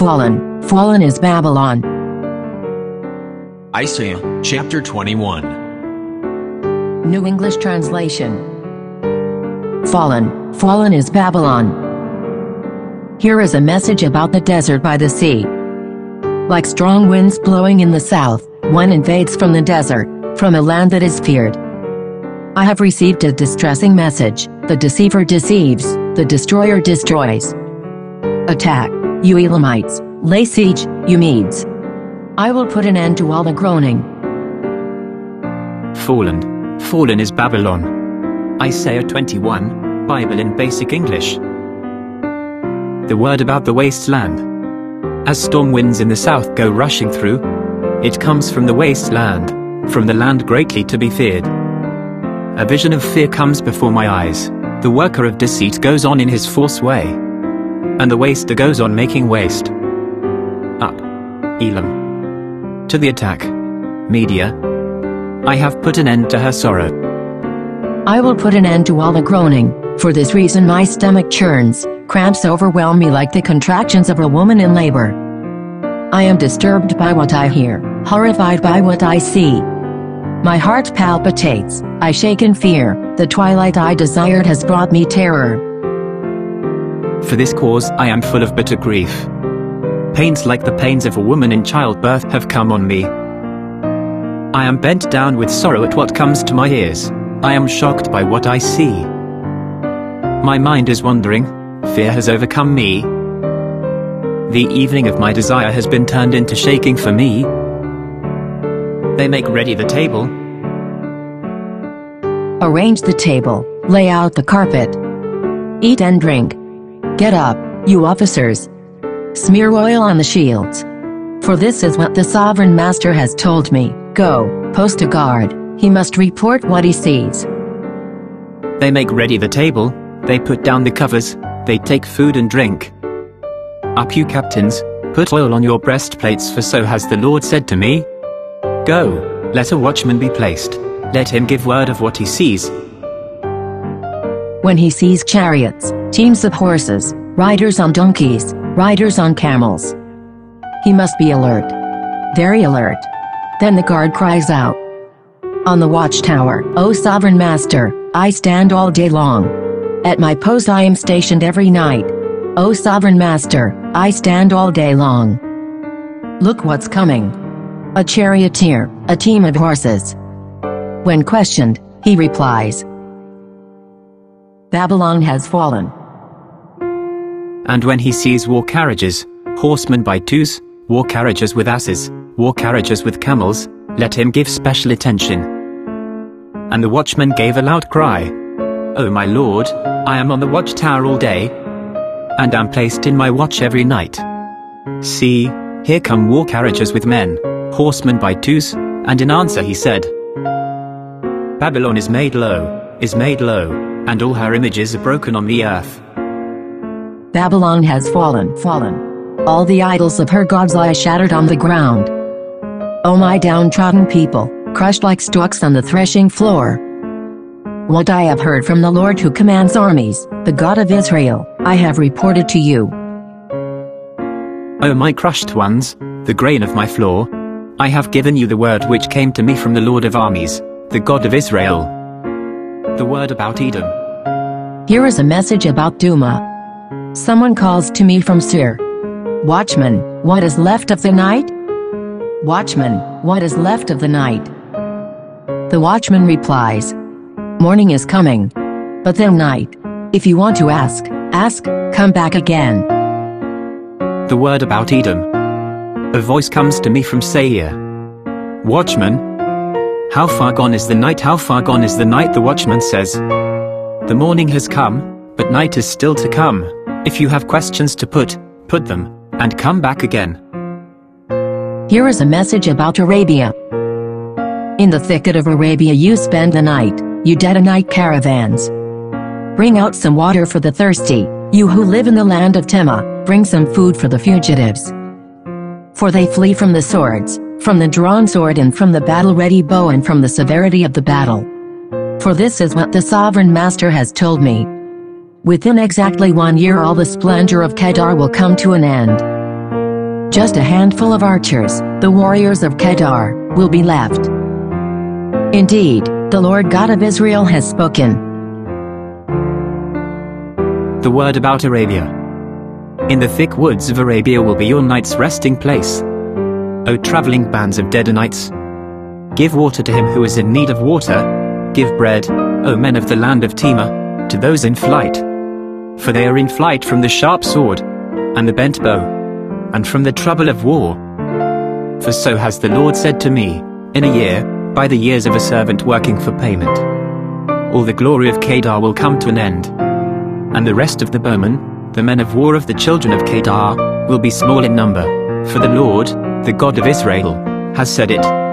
fallen, fallen is Babylon. Isaiah chapter 21. New English Translation. Fallen, fallen is Babylon. Here is a message about the desert by the sea. Like strong winds blowing in the south, one invades from the desert, from a land that is feared. I have received a distressing message. The deceiver deceives, the destroyer destroys. Attack, you Elamites, lay siege, you Medes. I will put an end to all the groaning. Fallen, fallen is Babylon. Isaiah 21, Bible in Basic English. The word about the wasteland. As storm winds in the south go rushing through, it comes from the wasteland, from the land greatly to be feared. A vision of fear comes before my eyes. The worker of deceit goes on in his false way, and the waster goes on making waste. Up, Elam. To the attack, Media. I have put an end to her sorrow. I will put an end to all the groaning. For this reason my stomach churns, cramps overwhelm me like the contractions of a woman in labor. I am disturbed by what I hear, horrified by what I see. My heart palpitates, I shake in fear, the twilight I desired has brought me terror. For this cause I am full of bitter grief. Pains like the pains of a woman in childbirth have come on me. I am bent down with sorrow at what comes to my ears. I am shocked by what I see. My mind is wandering, fear has overcome me. The evening of my desire has been turned into shaking for me. They make ready the table. Arrange the table, lay out the carpet. Eat and drink. Get up, you officers. Smear oil on the shields. For this is what the sovereign master has told me. Go, post a guard. He must report what he sees. They make ready the table, they put down the covers, they take food and drink. Up you captains, put oil on your breastplates for so has the Lord said to me. Go, let a watchman be placed, let him give word of what he sees. When he sees chariots, teams of horses, riders on donkeys, riders on camels. He must be alert. Very alert. Then the guard cries out. On the watchtower, O sovereign master, I stand all day long. At my post I am stationed every night. O sovereign master, I stand all day long. Look what's coming. A charioteer, a team of horses. When questioned, he replies, Babylon has fallen. And when he sees war carriages, horsemen by twos, war carriages with asses, war carriages with camels, let him give special attention. And the watchman gave a loud cry, O my lord, I am on the watchtower all day, and am placed in my watch every night. See, here come war carriages with men, horsemen by twos, and in answer he said, Babylon is made low, is made low, and all her images are broken on the earth. Babylon has fallen, fallen. All the idols of her gods lie shattered on the ground. O my downtrodden people, crushed like stalks on the threshing floor. What I have heard from the Lord who commands armies, the God of Israel, I have reported to you. O my crushed ones, the grain of my floor, I have given you the word which came to me from the Lord of armies, the God of Israel. The word about Edom. Here is a message about Dumah. Someone calls to me from Seir. Watchman, what is left of the night? Watchman, what is left of the night? The watchman replies, Morning is coming. But then night. If you want to ask, ask, come back again. The word about Edom. A voice comes to me from Seir. Watchman, how far gone is the night? How far gone is the night? The watchman says. The morning has come, but night is still to come. If you have questions to put, put them, and come back again. Here is a message about Arabia. In the thicket of Arabia you spend the night, you Dedanite caravans. Bring out some water for the thirsty, you who live in the land of Tema, bring some food for the fugitives. For they flee from the swords, from the drawn sword and from the battle-ready bow and from the severity of the battle. For this is what the sovereign master has told me. Within exactly one year all the splendor of Kedar will come to an end. Just a handful of archers, the warriors of Kedar, will be left. Indeed, the Lord God of Israel has spoken. The word about Arabia. In the thick woods of Arabia will be your night's resting place. O traveling bands of Dedanites, give water to him who is in need of water, give bread, O men of the land of Tema, to those in flight. For they are in flight from the sharp sword, and the bent bow, and from the trouble of war. For so has the Lord said to me, in a year, by the years of a servant working for payment. All the glory of Kedar will come to an end. And the rest of the bowmen, the men of war of the children of Kedar, will be small in number, for the Lord, the God of Israel, has said it.